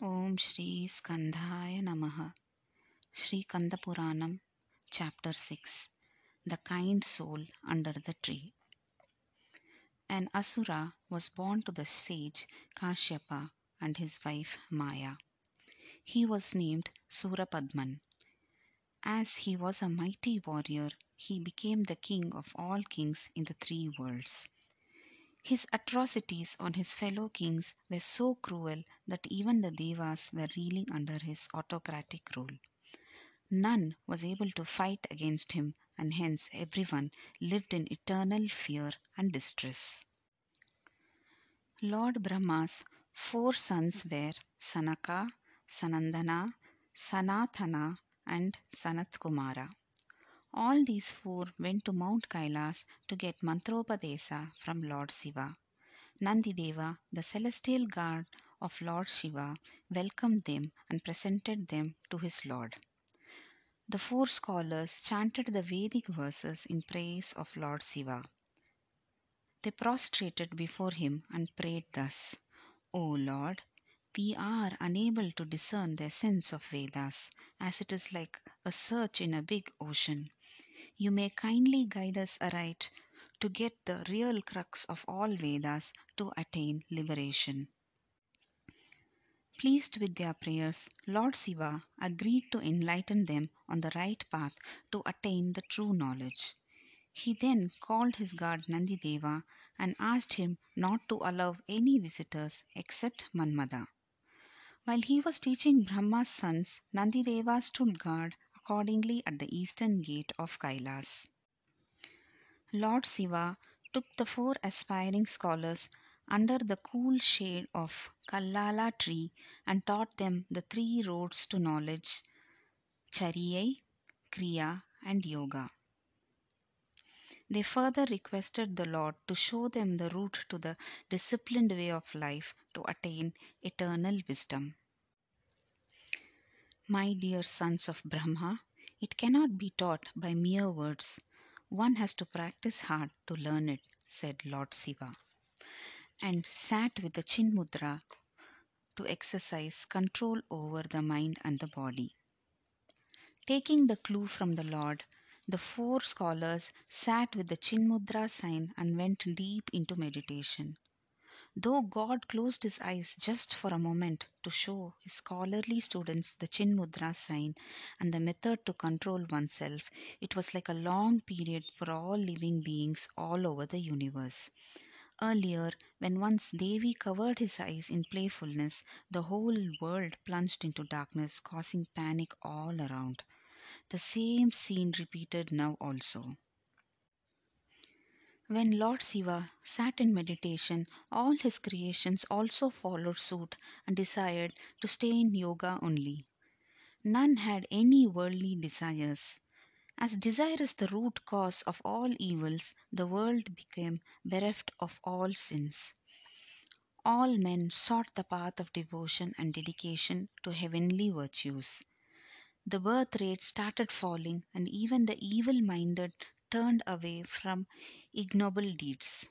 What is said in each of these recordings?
ఓం శ్రీ స్కంధాయ నమ Shri కందపురాణం chapter six the kind soul under the tree An Asura was born to the sage Kashyapa and his wife Maya. He was named Surapadman. As he was a mighty warrior, he became the king of all kings in the three worlds. His atrocities on his fellow kings were so cruel that even the Devas were reeling under his autocratic rule. None was able to fight against him, and hence everyone lived in eternal fear and distress. Lord Brahma's four sons were Sanaka, Sanandana, Sanathana, and Sanat Kumara. All these four went to Mount Kailas to get Mantropadesa from Lord Shiva. Nandideva, the celestial guard of Lord Shiva, welcomed them and presented them to his Lord. The four scholars chanted the Vedic verses in praise of Lord Shiva. They prostrated before him and prayed thus O Lord, we are unable to discern the essence of Vedas, as it is like a search in a big ocean. You may kindly guide us aright to get the real crux of all Vedas to attain liberation. Pleased with their prayers, Lord Shiva agreed to enlighten them on the right path to attain the true knowledge. He then called his guard Nandideva and asked him not to allow any visitors except Manmada. While he was teaching Brahma's sons, Nandideva stood guard accordingly at the eastern gate of Kailas. Lord Shiva took the four aspiring scholars under the cool shade of Kallala tree and taught them the three roads to knowledge Chariyai, Kriya, and Yoga. They further requested the Lord to show them the route to the disciplined way of life to attain eternal wisdom. My dear sons of Brahma, it cannot be taught by mere words. One has to practice hard to learn it, said Lord Shiva, and sat with the Chin Mudra to exercise control over the mind and the body. Taking the clue from the Lord, the four scholars sat with the chin mudra sign and went deep into meditation. Though God closed his eyes just for a moment to show his scholarly students the Chin Mudra sign and the method to control oneself, it was like a long period for all living beings all over the universe. Earlier, when once Devi covered his eyes in playfulness, the whole world plunged into darkness, causing panic all around. The same scene repeated now also. When Lord Shiva sat in meditation, all his creations also followed suit and desired to stay in yoga only. None had any worldly desires. As desire is the root cause of all evils, the world became bereft of all sins. All men sought the path of devotion and dedication to heavenly virtues. The birth rate started falling, and even the evil minded turned away from ignoble deeds.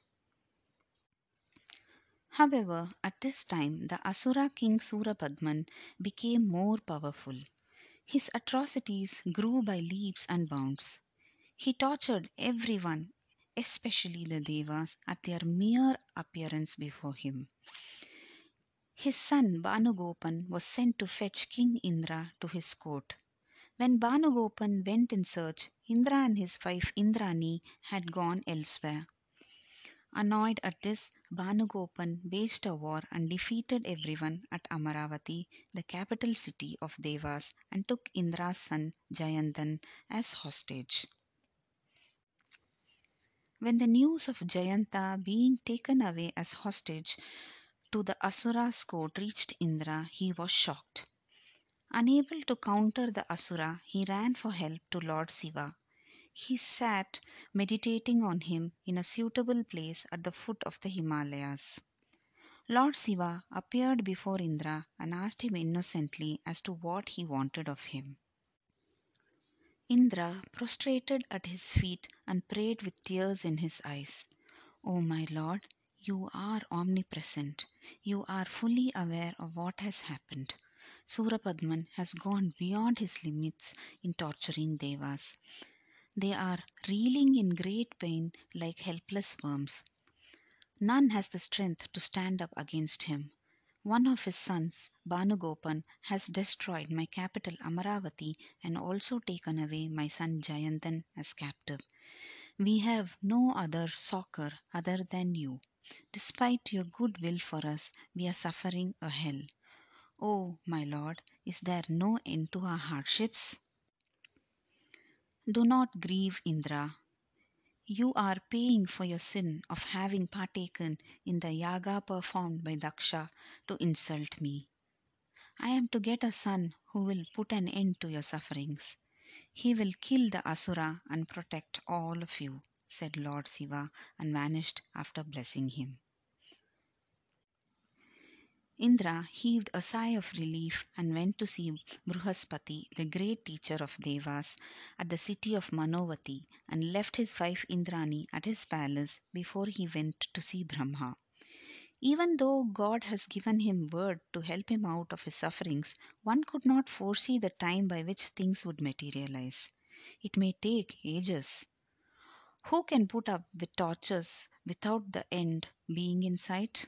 However, at this time, the Asura king Surapadman became more powerful. His atrocities grew by leaps and bounds. He tortured everyone, especially the Devas, at their mere appearance before him. His son Banugopan was sent to fetch King Indra to his court. When Banugopan went in search, Indra and his wife Indrani had gone elsewhere. Annoyed at this, Banugopan waged a war and defeated everyone at Amaravati, the capital city of Devas, and took Indra's son Jayantan as hostage. When the news of Jayanta being taken away as hostage to the Asura's court reached Indra, he was shocked. Unable to counter the Asura, he ran for help to Lord Shiva. He sat meditating on him in a suitable place at the foot of the Himalayas. Lord Shiva appeared before Indra and asked him innocently as to what he wanted of him. Indra prostrated at his feet and prayed with tears in his eyes. O my lord, You are omnipresent. You are fully aware of what has happened. Surapadman has gone beyond his limits in torturing Devas. They are reeling in great pain like helpless worms. None has the strength to stand up against him. One of his sons, Bhanugopan, has destroyed my capital Amaravati and also taken away my son Jayantan as captive. We have no other succor other than you. Despite your good will for us, we are suffering a hell. Oh, my lord, is there no end to our hardships? Do not grieve, Indra. You are paying for your sin of having partaken in the yaga performed by Daksha to insult me. I am to get a son who will put an end to your sufferings. He will kill the Asura and protect all of you, said Lord Siva and vanished after blessing him. Indra heaved a sigh of relief and went to see Bruhaspati, the great teacher of Devas, at the city of Manovati and left his wife Indrani at his palace before he went to see Brahma. Even though God has given him word to help him out of his sufferings, one could not foresee the time by which things would materialize. It may take ages. Who can put up with tortures without the end being in sight?